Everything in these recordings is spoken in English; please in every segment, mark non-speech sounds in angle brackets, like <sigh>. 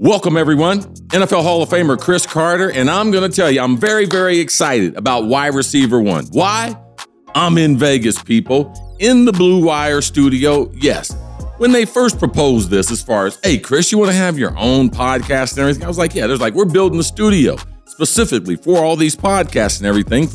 Welcome, everyone. NFL Hall of Famer Cris Carter, and I'm going to tell you, I'm very, very excited about wide receiver one. Why? I'm in Vegas, people, in the Blue Wire studio. Yes. When they first proposed this, as far as, hey, Cris, you want to have your own podcast and everything? I was like, yeah, there's like, we're building a studio specifically for all these podcasts and everything.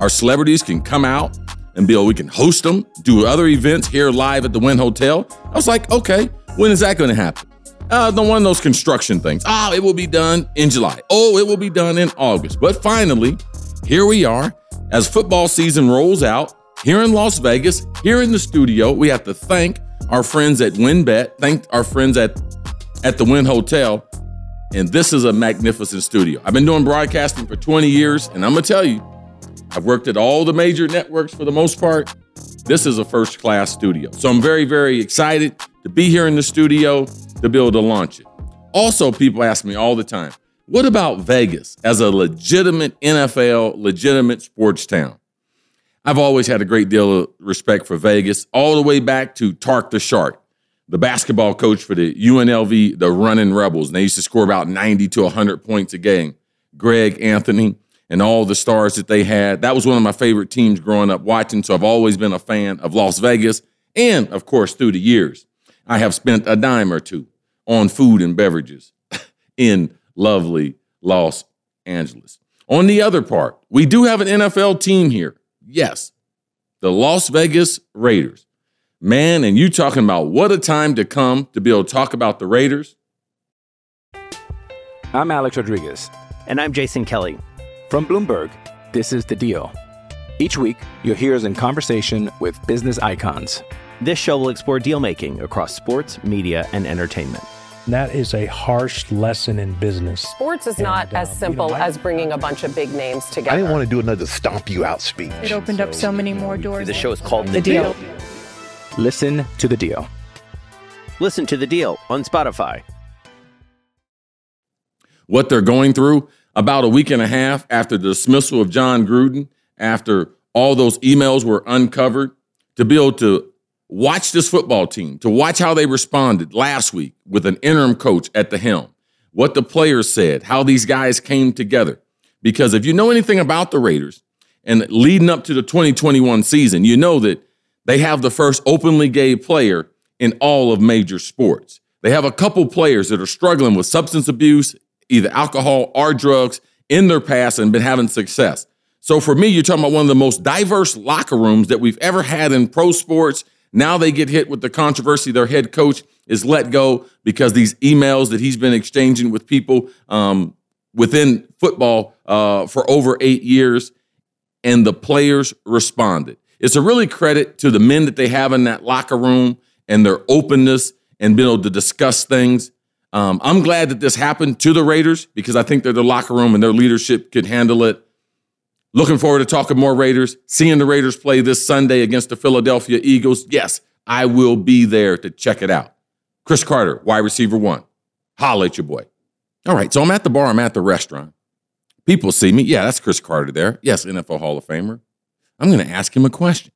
Our celebrities can come out and be able, we can host them, do other events here live at the Wynn Hotel. I was like, okay, when is that going to happen? Uh, the one of those construction things. Ah, oh, it will be done in July. Oh, it will be done in August. But finally, here we are as football season rolls out here in Las Vegas, here in the studio. We have to thank our friends at WynnBET, thank our friends at at the Wynn Hotel. And this is a magnificent studio. I've been doing broadcasting for 20 years, and I'm gonna tell you, I've worked at all the major networks for the most part. This is a first class studio. So I'm very, very excited to be here in the studio to be able to launch it. Also, people ask me all the time, what about Vegas as a legitimate NFL, legitimate sports town? I've always had a great deal of respect for Vegas, all the way back to Tark the Shark, the basketball coach for the UNLV, the Running Rebels. And they used to score about 90 to 100 points a game. Greg Anthony and all the stars that they had. That was one of my favorite teams growing up watching. So I've always been a fan of Las Vegas. And of course, through the years, I have spent a dime or two on food and beverages <laughs> in lovely Los Angeles. On the other part, we do have an NFL team here. Yes, the Las Vegas Raiders. Man, and you talking about what a time to come to be able to talk about the Raiders. I'm Alex Rodriguez. And I'm Jason Kelly. From Bloomberg, this is The Deal. Each week, you'll hear us in conversation with business icons. This show will explore deal making across sports, media, and entertainment. That is a harsh lesson in business. Sports is and, not as uh, simple you know, as bringing a bunch of big names together. I didn't want to do another stomp you out speech. It opened so, up so many more doors. The show is called The, the deal. deal. Listen to the deal. Listen to the deal on Spotify. What they're going through about a week and a half after the dismissal of Jon Gruden, after all those emails were uncovered, to be able to watch this football team, to watch how they responded last week with an interim coach at the helm, what the players said, how these guys came together. Because if you know anything about the Raiders and leading up to the 2021 season, you know that they have the first openly gay player in all of major sports. They have a couple players that are struggling with substance abuse, either alcohol or drugs in their past and been having success. So for me, you're talking about one of the most diverse locker rooms that we've ever had in pro sports now they get hit with the controversy. Their head coach is let go because these emails that he's been exchanging with people um, within football uh, for over eight years, and the players responded. It's a really credit to the men that they have in that locker room and their openness and being able to discuss things. Um, I'm glad that this happened to the Raiders because I think that their locker room and their leadership could handle it Looking forward to talking more Raiders, seeing the Raiders play this Sunday against the Philadelphia Eagles. Yes, I will be there to check it out. Cris Carter, wide receiver one. Holla at your boy. All right, so I'm at the bar, I'm at the restaurant. People see me. Yeah, that's Cris Carter there. Yes, NFL Hall of Famer. I'm going to ask him a question.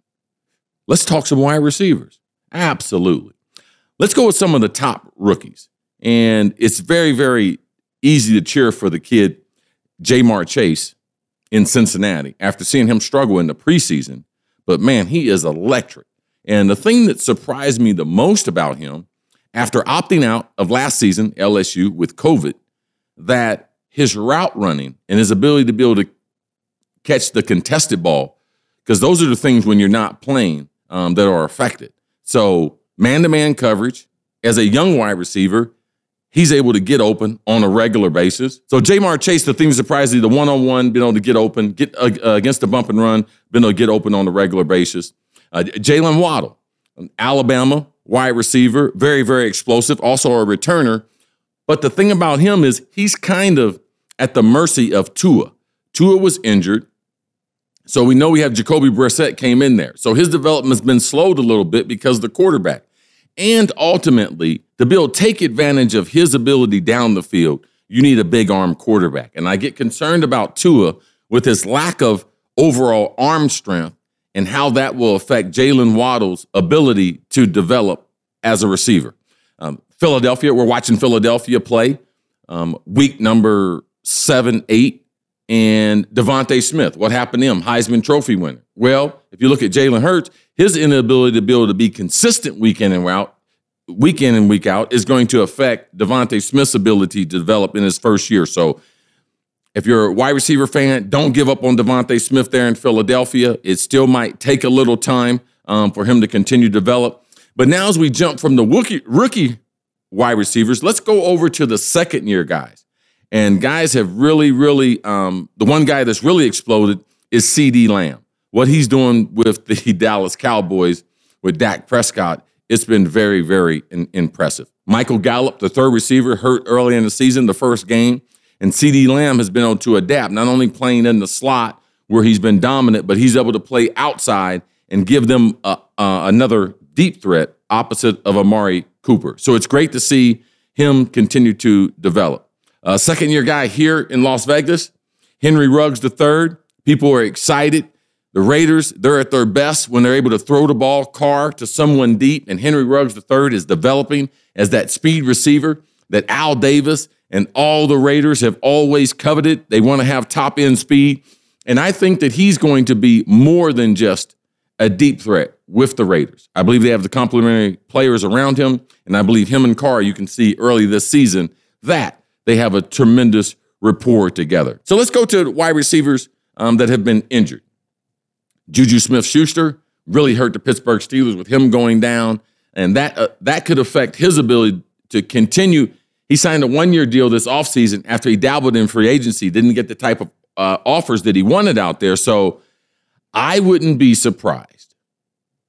Let's talk some wide receivers. Absolutely. Let's go with some of the top rookies. And it's very, very easy to cheer for the kid, Ja'Marr Chase, in Cincinnati after seeing him struggle in the preseason. But man, he is electric. And the thing that surprised me the most about him after opting out of last season, LSU, with COVID, that his route running and his ability to be able to catch the contested ball, because those are the things when you're not playing um, that are affected. So, man to man coverage as a young wide receiver, he's able to get open on a regular basis. So Ja'Marr Chase, the thing that surprised me, the one-on-one, being able to get open, get uh, uh, against the bump and run, being able to get open on a regular basis. Uh, Jaylen Waddle, Alabama wide receiver, very, very explosive, also a returner. But the thing about him is he's kind of at the mercy of Tua. Tua was injured. So we know we have Jacoby Brissett came in there. So his development's been slowed a little bit because the quarterback and ultimately to be able to take advantage of his ability down the field, you need a big arm quarterback. And I get concerned about Tua with his lack of overall arm strength and how that will affect Jaylen Waddle's ability to develop as a receiver. Um, Philadelphia, we're watching Philadelphia play. um, week number seven, eight, and DeVonta Smith. What happened to him? Heisman Trophy winner. Well, if you look at Jalen Hurts, his inability to be able to be consistent week in and out, week in and week out, is going to affect DeVonta Smith's ability to develop in his first year. So, if you're a wide receiver fan, don't give up on DeVonta Smith there in Philadelphia. It still might take a little time um, for him to continue to develop. But now, as we jump from the rookie, rookie wide receivers, let's go over to the second year guys. And guys have really, really, um, the one guy that's really exploded is CeeDee Lamb. What he's doing with the <laughs> Dallas Cowboys with Dak Prescott, it's been very, very in- impressive. Michael Gallup, the third receiver, hurt early in the season, the first game. And CeeDee Lamb has been able to adapt, not only playing in the slot where he's been dominant, but he's able to play outside and give them uh, uh, another deep threat opposite of Amari Cooper. So it's great to see him continue to develop. Uh, second year guy here in Las Vegas, Henry Ruggs III. People are excited. The Raiders, they're at their best when they're able to throw the ball, Carr to someone deep. And Henry Ruggs III is developing as that speed receiver that Al Davis and all the Raiders have always coveted. They want to have top end speed. And I think that he's going to be more than just a deep threat with the Raiders. I believe they have the complementary players around him, and I believe him and Carr, you can see early this season that they have a tremendous rapport together. So let's go to wide receivers um, that have been injured. Juju Smith Schuster really hurt the Pittsburgh Steelers with him going down, and that uh, that could affect his ability to continue. He signed a one year deal this offseason after he dabbled in free agency, didn't get the type of uh, offers that he wanted out there. So I wouldn't be surprised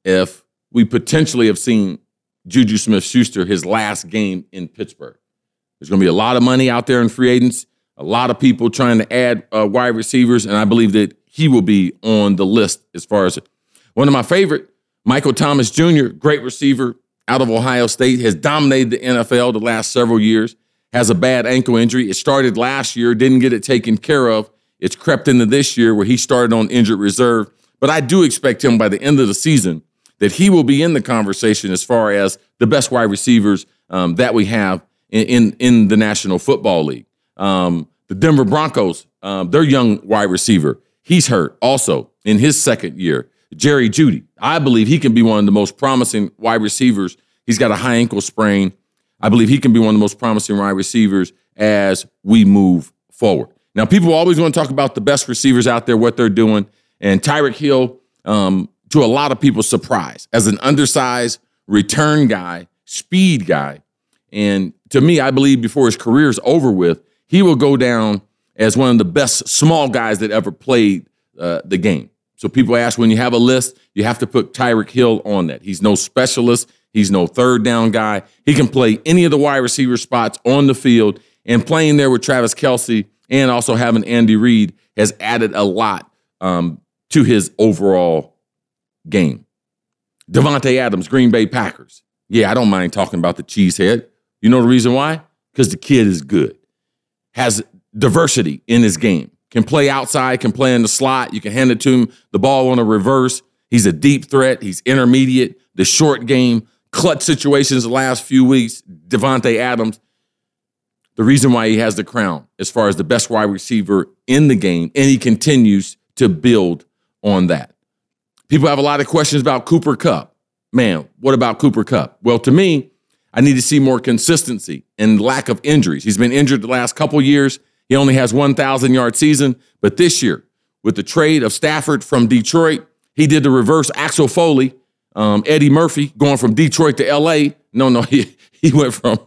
if we potentially have seen Juju Smith Schuster his last game in Pittsburgh. There's going to be a lot of money out there in free agents, a lot of people trying to add uh, wide receivers, and I believe that he will be on the list as far as it. one of my favorite, Michael Thomas Jr., great receiver out of Ohio State, has dominated the NFL the last several years, has a bad ankle injury. It started last year, didn't get it taken care of. It's crept into this year where he started on injured reserve. But I do expect him by the end of the season that he will be in the conversation as far as the best wide receivers um, that we have in, in, the National Football League. Um, the Denver Broncos, um, their young wide receiver, he's hurt also in his second year. Jerry Jeudy, I believe he can be one of the most promising wide receivers. He's got a high ankle sprain. I believe he can be one of the most promising wide receivers as we move forward. Now, people always want to talk about the best receivers out there, what they're doing. And Tyreek Hill, um, to a lot of people's surprise, as an undersized return guy, speed guy. And to me, I believe before his career is over with, he will go down as one of the best small guys that ever played uh, the game. So people ask when you have a list, you have to put Tyreek Hill on that. He's no specialist. He's no third down guy. He can play any of the wide receiver spots on the field. And playing there with Travis Kelce and also having Andy Reid has added a lot um, to his overall game. Davante Adams, Green Bay Packers. Yeah, I don't mind talking about the cheesehead. You know the reason why? Because the kid is good, has diversity in his game, can play outside, can play in the slot. You can hand it to him, the ball on a reverse. He's a deep threat. He's intermediate, the short game, clutch situations the last few weeks. Davante Adams, the reason why he has the crown as far as the best wide receiver in the game, and he continues to build on that. People have a lot of questions about Cooper Kupp. Man, what about Cooper Kupp? Well, to me, I need to see more consistency and lack of injuries. He's been injured the last couple years. He only has 1,000 yard season, but this year, with the trade of Stafford from Detroit, he did the reverse Axel Foley, um, Eddie Murphy going from Detroit to LA. No, no, <laughs> he, he went from,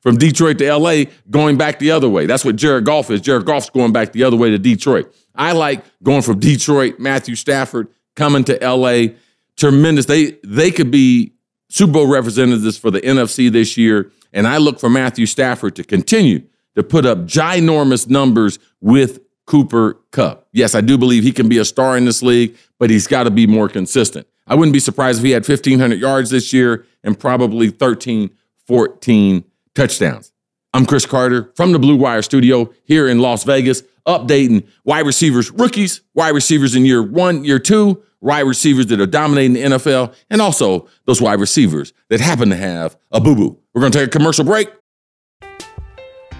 from Detroit to LA going back the other way. That's what Jared Goff is. Jared Goff's going back the other way to Detroit. I like going from Detroit, Matthew Stafford coming to LA. Tremendous. They they could be Super Bowl representatives for the NFC this year. And I look for Matthew Stafford to continue to put up ginormous numbers with Cooper Kupp. Yes, I do believe he can be a star in this league, but he's got to be more consistent. I wouldn't be surprised if he had 1,500 yards this year and probably 13, 14 touchdowns. I'm Cris Carter from the Blue Wire Studio here in Las Vegas, updating wide receivers, rookies, wide receivers in year one, year two, wide receivers that are dominating the NFL, and also those wide receivers that happen to have a boo boo. We're going to take a commercial break.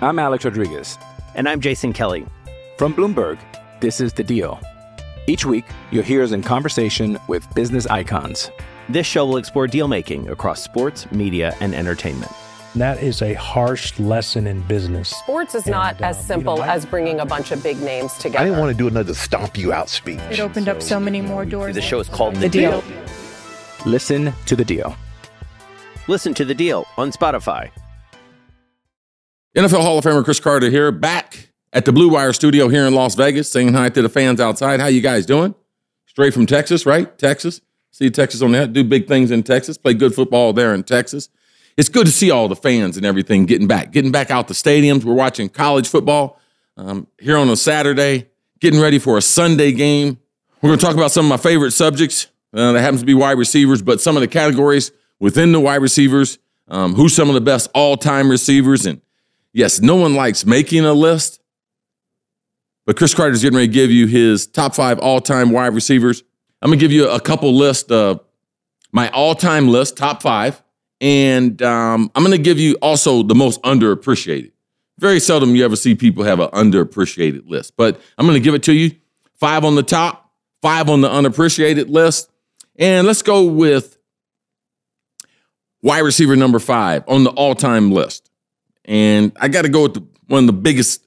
I'm Alex Rodriguez. And I'm Jason Kelly. From Bloomberg, this is The Deal. Each week, you'll hear us in conversation with business icons. This show will explore deal making across sports, media, and entertainment. That is a harsh lesson in business. Sports is not And, as um, simple you know, I- as bringing a bunch of big names together. I didn't want to do another stomp you out speech. It opened up so many more doors. The show is called The deal. Listen to The Deal. Listen to the deal on Spotify. NFL Hall of Famer Cris Carter here, back at the Blue Wire studio here in Las Vegas, saying hi to the fans outside. How you guys doing? Straight from Texas, right? Texas. See Texas on that. Do big things in Texas. Play good football there in Texas. It's good to see all the fans and everything getting back, getting back out the stadiums. We're watching college football um, here on a Saturday, getting ready for a Sunday game. We're going to talk about some of my favorite subjects. Uh, that happens to be wide receivers, but some of the categories within the wide receivers. Um, who's some of the best all-time receivers and Yes, no one likes making a list, but Cris Carter's getting ready to give you his top five all time wide receivers. I'm going to give you a couple list of my all time list, top five. And um, I'm going to give you also the most underappreciated. Very seldom you ever see people have an underappreciated list, but I'm going to give it to you. Five on the top, five on the unappreciated list. And let's go with wide receiver number five on the all time list. And I got to go with the, one of the biggest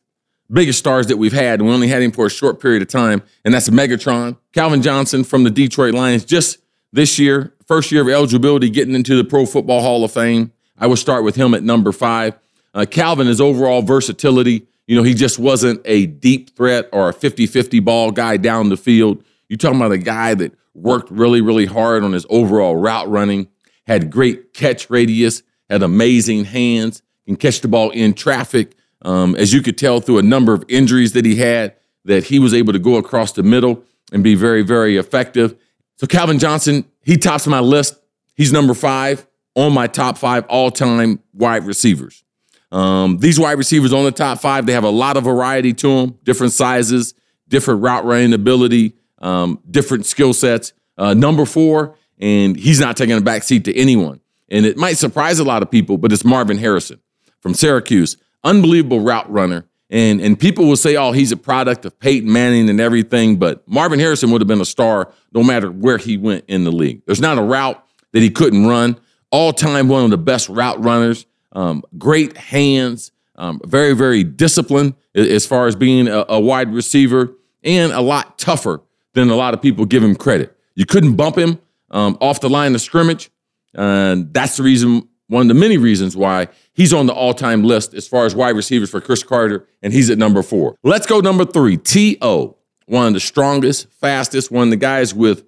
biggest stars that we've had. And we only had him for a short period of time, and that's Megatron, Calvin Johnson from the Detroit Lions. Just this year, first year of eligibility, getting into the Pro Football Hall of Fame. I will start with him at number five. Uh, Calvin, his overall versatility, you know, he just wasn't a deep threat or a 50 50 ball guy down the field. You're talking about a guy that worked really, really hard on his overall route running, had great catch radius, had amazing hands, can catch the ball in traffic. Um, as you could tell through a number of injuries that he had, that he was able to go across the middle and be very, very effective. So Calvin Johnson, he tops my list. He's number five on my top five all-time wide receivers. Um, these wide receivers on the top five, they have a lot of variety to them, different sizes, different route running ability, um, different skill sets. Uh, number four, and he's not taking a back seat to anyone. And it might surprise a lot of people, but it's Marvin Harrison from Syracuse. Unbelievable route runner. And, and people will say, oh, he's a product of Peyton Manning and everything, but Marvin Harrison would have been a star no matter where he went in the league. There's not a route that he couldn't run. All time, one of the best route runners, um, great hands, um, very, very disciplined as far as being a, a wide receiver, and a lot tougher than a lot of people give him credit. You couldn't bump him um, off the line of scrimmage. And that's the reason, one of the many reasons why he's on the all time list as far as wide receivers for Cris Carter, and he's at number four. Let's go number three, T.O., one of the strongest, fastest, one of the guys with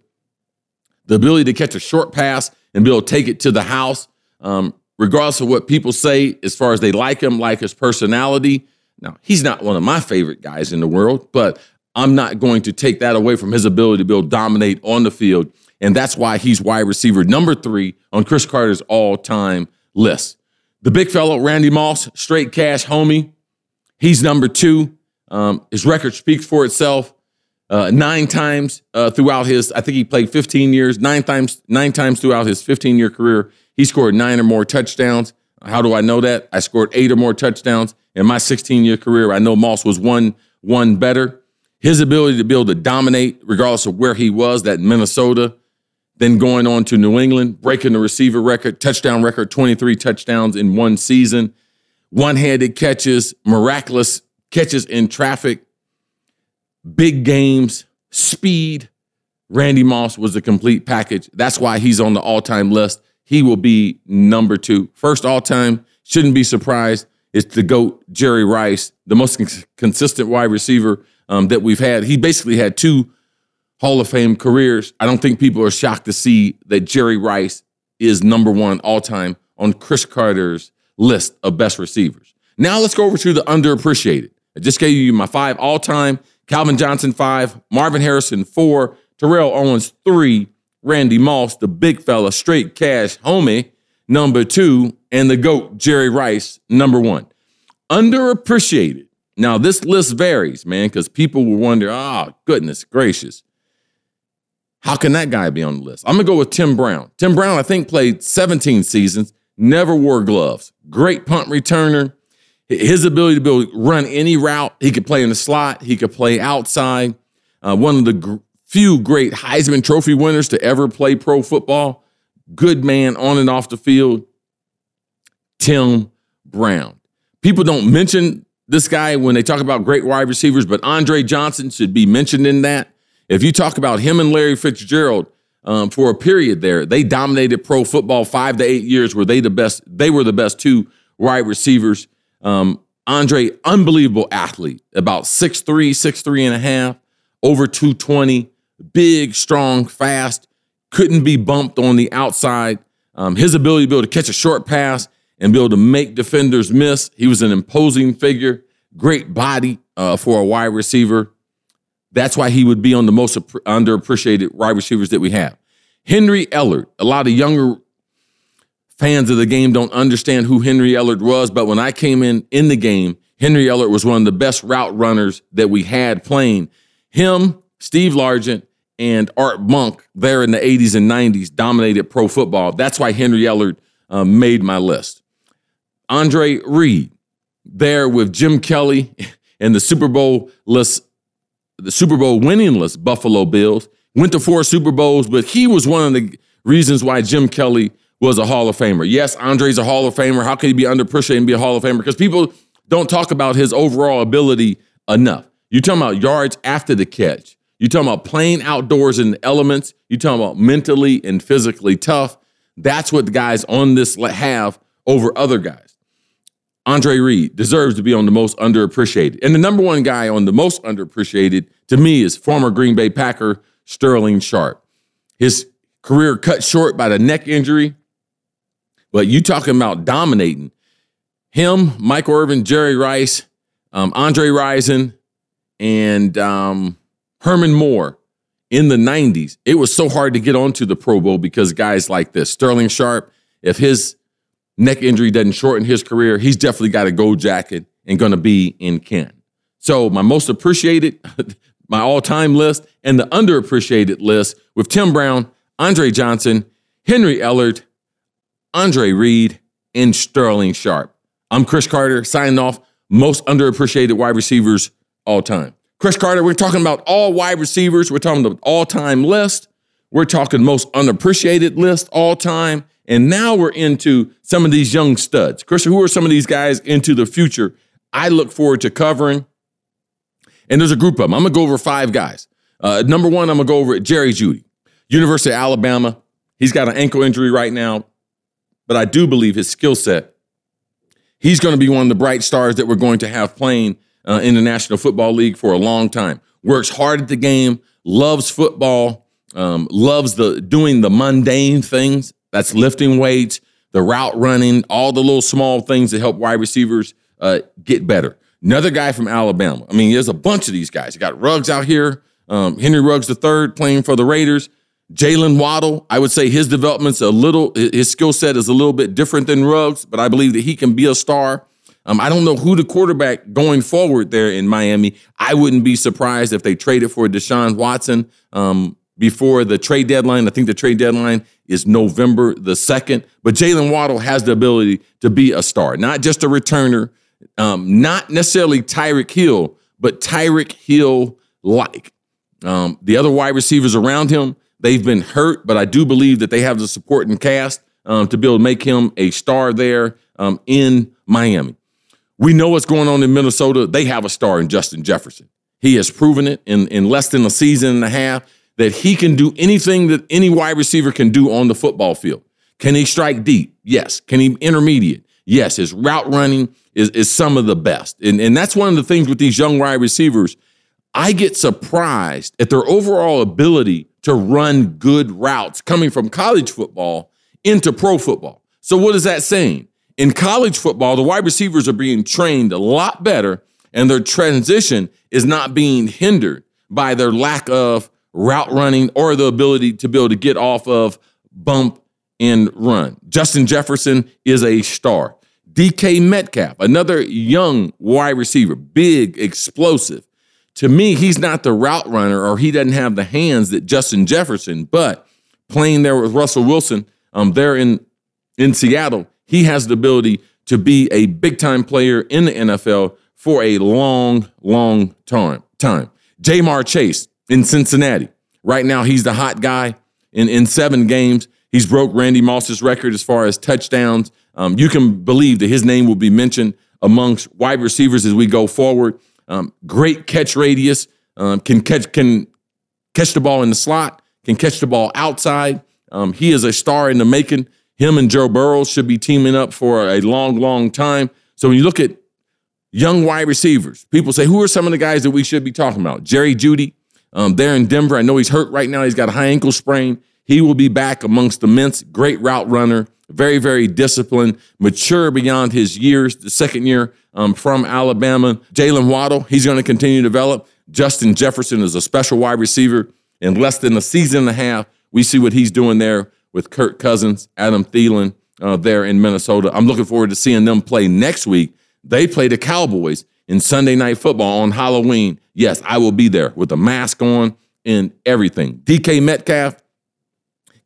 the ability to catch a short pass and be able to take it to the house, um, regardless of what people say as far as they like him, like his personality. Now, he's not one of my favorite guys in the world, but I'm not going to take that away from his ability to be able to dominate on the field. And that's why he's wide receiver number three on Cris Carter's all time list. The big fellow, Randy Moss, straight cash homie. He's number two. Um, his record speaks for itself. Uh, nine times uh, throughout his, I think he played 15 years. Nine times, nine times throughout his 15 year career, he scored nine or more touchdowns. How do I know that? I scored eight or more touchdowns in my 16 year career. I know Moss was one one better. His ability to be able to dominate, regardless of where he was, that Minnesota, then going on to New England, breaking the receiver record, touchdown record, 23 touchdowns in one season, one handed catches, miraculous catches in traffic, big games, speed. Randy Moss was a complete package. That's why he's on the all time list. He will be number two. First all time, shouldn't be surprised. It's the GOAT, Jerry Rice, the most cons- consistent wide receiver um, that we've had. He basically had two Hall of Fame careers. I don't think people are shocked to see that Jerry Rice is number one all time on Cris Carter's list of best receivers. Now let's go over to the underappreciated. I just gave you my five all time Calvin Johnson, five, Marvin Harrison, four, Terrell Owens, three, Randy Moss, the big fella, straight cash homie, number two, and the GOAT, Jerry Rice, number one. Underappreciated. Now, this list varies, man, because people will wonder, oh, goodness gracious. How can that guy be on the list? I'm going to go with Tim Brown. Tim Brown, I think, played 17 seasons, never wore gloves. Great punt returner. His ability to be able to run any route, he could play in the slot, he could play outside. Uh, one of the gr- few great Heisman Trophy winners to ever play pro football. Good man on and off the field. Tim Brown. People don't mention this guy when they talk about great wide receivers, but Andre Johnson should be mentioned in that. If you talk about him and Larry Fitzgerald um, for a period there, they dominated pro football five to eight years. Were they the best? They were the best two wide receivers. Um, Andre, unbelievable athlete, about 6'3, 6'3 and a half, over 220, big, strong, fast, couldn't be bumped on the outside. Um, his ability to be able to catch a short pass and be able to make defenders miss. He was an imposing figure, great body uh, for a wide receiver. That's why he would be on the most underappreciated wide receivers that we have. Henry Ellard, a lot of younger fans of the game don't understand who Henry Ellard was, but when I came in in the game, Henry Ellard was one of the best route runners that we had playing. Him, Steve Largent, and Art Monk there in the 80s and 90s dominated pro football. That's why Henry Ellard um, made my list. Andre Reed there with Jim Kelly <laughs> and the Super Bowl list, the Super Bowl winningless Buffalo Bills. Went to four Super Bowls, but he was one of the reasons why Jim Kelly was a Hall of Famer. Yes, Andre's a Hall of Famer. How could he be underappreciated and be a Hall of Famer? Because people don't talk about his overall ability enough. You're talking about yards after the catch. You're talking about playing outdoors in the elements. You're talking about mentally and physically tough. That's what the guys on this have over other guys. Andre Reed deserves to be on the most underappreciated. And the number one guy on the most underappreciated to me is former Green Bay Packer Sterling Sharpe. His career cut short by the neck injury, but you talking about dominating. Him, Michael Irvin, Jerry Rice, um, Andre Rison, and um, Herman Moore in the 90s. It was so hard to get onto the Pro Bowl because guys like this, Sterling Sharpe, if his neck injury doesn't shorten his career, he's definitely got a gold jacket and going to be in Canton. So my most appreciated, <laughs> my all-time list, and the underappreciated list with Tim Brown, Andre Johnson, Henry Ellard, Andre Reed, and Sterling Sharpe. I'm Cris Carter, signing off. Most underappreciated wide receivers all time. Cris Carter, we're talking about all wide receivers. We're talking about all time list. We're talking most unappreciated list all time. And now we're into some of these young studs. Cris, who are some of these guys into the future I look forward to covering? And there's a group of them. I'm going to go over five guys. Uh, number one, I'm going to go over Jerry Jeudy, University of Alabama. He's got an ankle injury right now but I do believe his skill set, he's going to be one of the bright stars that we're going to have playing uh, in the National Football League for a long time. Works hard at the game, loves football, um, loves the doing the mundane things. That's lifting weights, the route running, all the little small things that help wide receivers uh, get better. Another guy from Alabama. I mean, there's a bunch of these guys. You got Ruggs out here, um, Henry Ruggs III playing for the Raiders. Jaylen Waddle, I would say his development's a little, his skill set is a little bit different than Ruggs, but I believe that he can be a star. Um, I don't know who the quarterback going forward there in Miami. I wouldn't be surprised if they traded for Deshaun Watson um, before the trade deadline. I think the trade deadline is November the 2nd. But Jaylen Waddle has the ability to be a star, not just a returner, um, not necessarily Tyreek Hill, but Tyreek Hill like. Um, the other wide receivers around him, They've been hurt, but I do believe that they have the support and cast um, to be able to make him a star there um, in Miami. We know what's going on in Minnesota. They have a star in Justin Jefferson. He has proven it in, in less than a season and a half that he can do anything that any wide receiver can do on the football field. Can he strike deep? Yes. Can he intermediate? Yes. His route running is, is some of the best. And, and that's one of the things with these young wide receivers. I get surprised at their overall ability to run good routes coming from college football into pro football. So, what is that saying? In college football, the wide receivers are being trained a lot better, and their transition is not being hindered by their lack of route running or the ability to be able to get off of bump and run. Justin Jefferson is a star. DK Metcalf, another young wide receiver, big, explosive to me, he's not the route runner or he doesn't have the hands that Justin Jefferson, but playing there with Russell Wilson um, there in, in Seattle, he has the ability to be a big time player in the NFL for a long, long time. Time. Ja'Marr Chase in Cincinnati. Right now, he's the hot guy. In in seven games, he's broke Randy Moss's record as far as touchdowns. Um, you can believe that his name will be mentioned amongst wide receivers as we go forward. Um, great catch radius. Um, can catch can catch the ball in the slot. Can catch the ball outside. Um, he is a star in the making. Him and Joe Burrow should be teaming up for a long, long time. So when you look at young wide receivers, people say, who are some of the guys that we should be talking about? Jerry Jeudy, um, there in Denver. I know he's hurt right now. He's got a high ankle sprain. He will be back amongst the mints. Great route runner, very, very disciplined, mature beyond his years. The second year um, from Alabama. Jaylen Waddle, he's going to continue to develop. Justin Jefferson is a special wide receiver. In less than a season and a half, we see what he's doing there with Kirk Cousins, Adam Thielen uh, there in Minnesota. I'm looking forward to seeing them play next week. They play the Cowboys in Sunday Night Football on Halloween. Yes, I will be there with a mask on and everything. DK Metcalf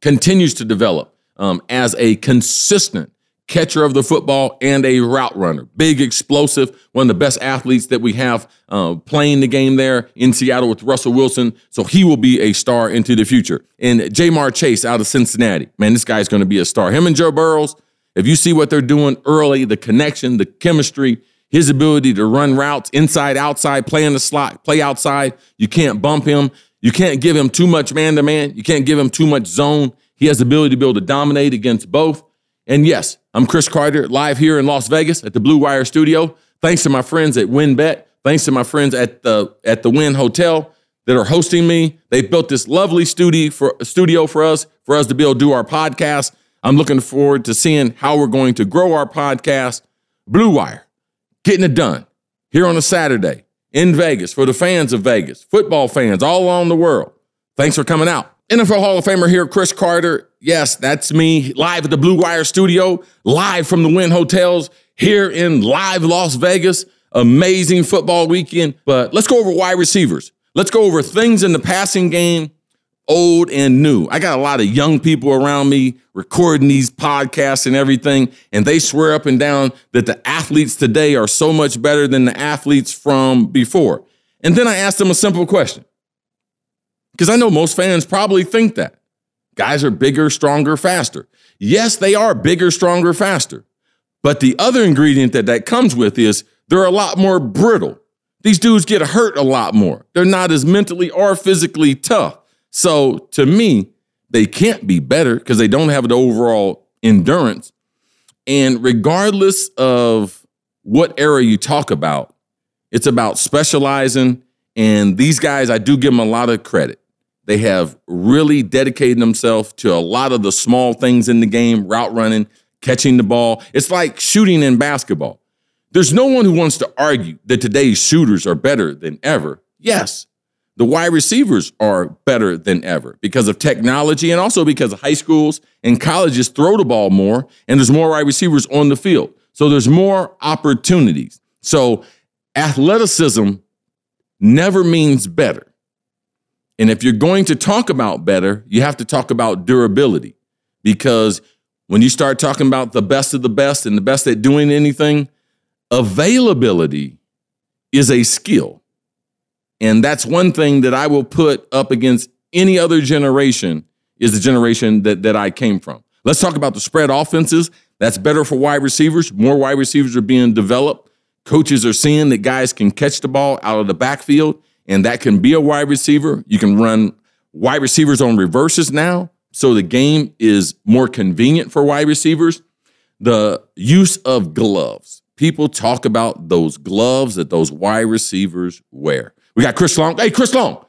continues to develop um, as a consistent catcher of the football and a route runner. Big, explosive, one of the best athletes that we have uh, playing the game there in Seattle with Russell Wilson. So he will be a star into the future. And Ja'Marr Chase out of Cincinnati, man, this guy's going to be a star. Him and Joe Burrows, if you see what they're doing early, the connection, the chemistry, his ability to run routes inside, outside, play in the slot, play outside, you can't bump him. You can't give him too much man to man. You can't give him too much zone. He has the ability to be able to dominate against both. And yes, I'm Cris Carter, live here in Las Vegas at the Blue Wire Studio. Thanks to my friends at WynnBET. Thanks to my friends at the at the Wynn Hotel that are hosting me. They built this lovely studio for studio for us for us to be able to do our podcast. I'm looking forward to seeing how we're going to grow our podcast. Blue Wire, getting it done here on a Saturday in Vegas for the fans of Vegas, football fans all around the world. Thanks for coming out. NFL Hall of Famer here, Cris Carter. Yes, that's me live at the Blue Wire studio, live from the Wynn Hotels here in live Las Vegas. Amazing football weekend. But let's go over wide receivers. Let's go over things in the passing game, old and new. I got a lot of young people around me recording these podcasts and everything, and they swear up and down that the athletes today are so much better than the athletes from before. And then I asked them a simple question because I know most fans probably think that. Guys are bigger, stronger, faster. Yes, they are bigger, stronger, faster. But the other ingredient that that comes with is they're a lot more brittle. These dudes get hurt a lot more. They're not as mentally or physically tough. So to me, they can't be better because they don't have the overall endurance. And regardless of what era you talk about, it's about specializing. And these guys, I do give them a lot of credit. They have really dedicated themselves to a lot of the small things in the game, route running, catching the ball. It's like shooting in basketball. There's no one who wants to argue that today's shooters are better than ever. Yes, the wide receivers are better than ever because of technology and also because high schools and colleges throw the ball more and there's more wide receivers on the field. So there's more opportunities. So athleticism never means better. And if you're going to talk about better, you have to talk about durability because when you start talking about the best of the best and the best at doing anything, availability is a skill. And that's one thing that I will put up against any other generation is the generation that, that I came from. Let's talk about the spread offenses. That's better for wide receivers. More wide receivers are being developed. Coaches are seeing that guys can catch the ball out of the backfield and that can be a wide receiver. You can run wide receivers on reverses now, so the game is more convenient for wide receivers. The use of gloves. People talk about those gloves that those wide receivers wear. We got Chris Long. Hey, Chris Long,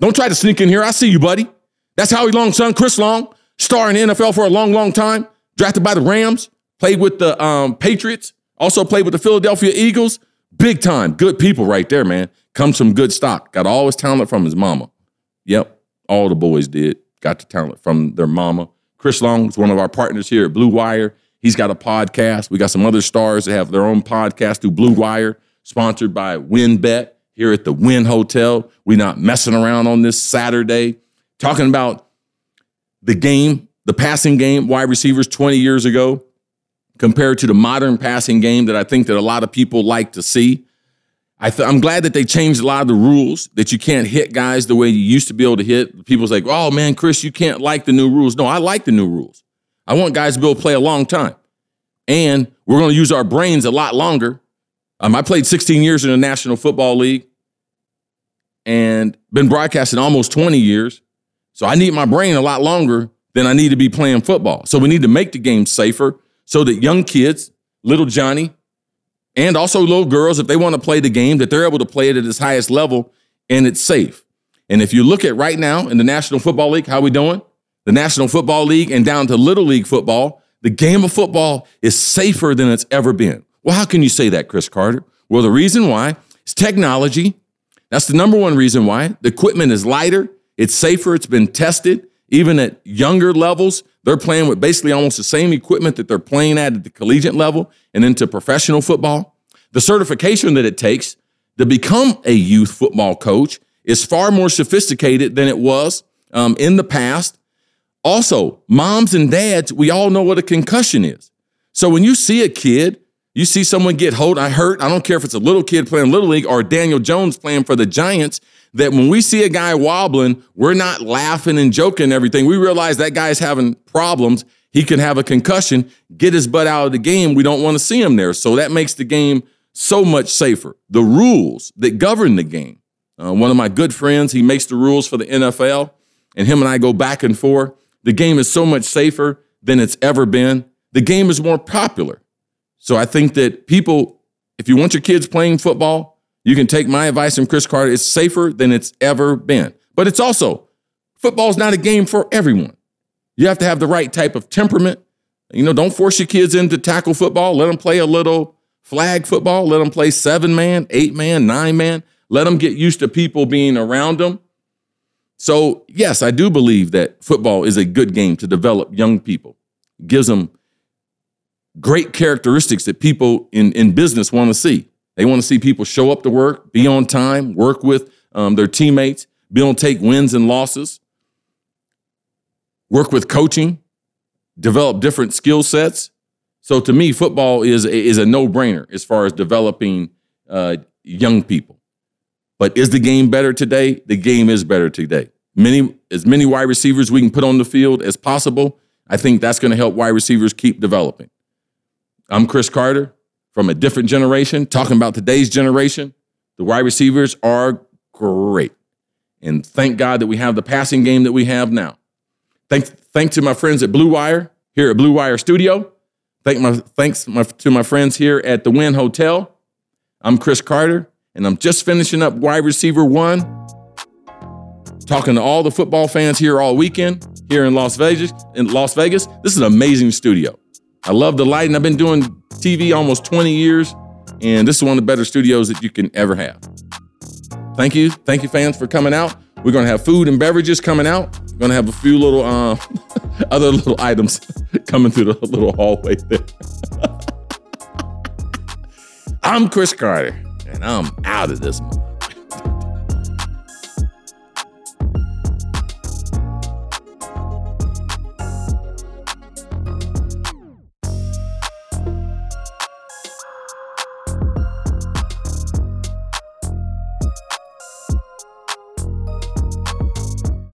don't try to sneak in here. I see you, buddy. That's Howie Long's son, Chris Long, star in the NFL for a long, long time, drafted by the Rams, played with the um, Patriots, also played with the Philadelphia Eagles. Big time. Good people right there, man comes from good stock. Got all his talent from his mama. Yep, all the boys did. Got the talent from their mama. Chris Long is one of our partners here at Blue Wire. He's got a podcast. We got some other stars that have their own podcast through Blue Wire, sponsored by WynnBET here at the Wynn Hotel. We're not messing around on this Saturday, talking about the game, the passing game, wide receivers 20 years ago. compared to the modern passing game that I think that a lot of people like to see. I I'm glad that they changed a lot of the rules that you can't hit guys the way you used to be able to hit. People's like, oh man, Cris, you can't like the new rules. No, I like the new rules. I want guys to be able to play a long time. And we're going to use our brains a lot longer. Um, I played 16 years in the National Football League and been broadcasting almost 20 years. So I need my brain a lot longer than I need to be playing football. So we need to make the game safer so that young kids, little Johnny, and also little girls, if they want to play the game, that they're able to play it at its highest level and it's safe. And if you look at right now in the National Football League, how we doing? The National Football League and down to Little League football, the game of football is safer than it's ever been. Well, how can you say that, Cris Carter? Well, the reason why is technology. That's the number one reason why. The equipment is lighter, it's safer, it's been tested. Even at younger levels, they're playing with basically almost the same equipment that they're playing at at the collegiate level and into professional football. The certification that it takes to become a youth football coach is far more sophisticated than it was um, in the past. Also, moms and dads, we all know what a concussion is. So when you see a kid, you see someone get hold, I hurt, I don't care if it's a little kid playing Little League or Daniel Jones playing for the Giants, that when we see a guy wobbling, we're not laughing and joking and everything. We realize that guy's having problems. He can have a concussion, get his butt out of the game. We don't want to see him there. So that makes the game so much safer. The rules that govern the game. Uh, one of my good friends, he makes the rules for the NFL, and him and I go back and forth. The game is so much safer than it's ever been. The game is more popular. So I think that people, if you want your kids playing football, you can take my advice from Cris Carter. It's safer than it's ever been. But it's also, football's not a game for everyone. You have to have the right type of temperament. You know, don't force your kids into tackle football. Let them play a little flag football. Let them play seven man, eight man, nine man. Let them get used to people being around them. So, yes, I do believe that football is a good game to develop young people. It gives them great characteristics that people in, in business want to see. They want to see people show up to work, be on time, work with um, their teammates, be able to take wins and losses, work with coaching, develop different skill sets. So to me, football is is a no brainer as far as developing uh, young people. But is the game better today? The game is better today. Many as many wide receivers we can put on the field as possible. I think that's going to help wide receivers keep developing. I'm Cris Carter from a different generation, talking about today's generation, the wide receivers are great. And thank God that we have the passing game that we have now. Thank, thanks to my friends at Blue Wire here at Blue Wire Studio. Thank my, thanks my, to my friends here at the Wynn Hotel. I'm Cris Carter, and I'm just finishing up wide receiver one. Talking to all the football fans here all weekend here in Las Vegas. In Las Vegas, this is an amazing studio. I love the lighting. I've been doing TV almost 20 years, and this is one of the better studios that you can ever have. Thank you. Thank you, fans, for coming out. We're going to have food and beverages coming out. We're going to have a few little uh, <laughs> other little items <laughs> coming through the little hallway there. <laughs> I'm Cris Carter, and I'm out of this.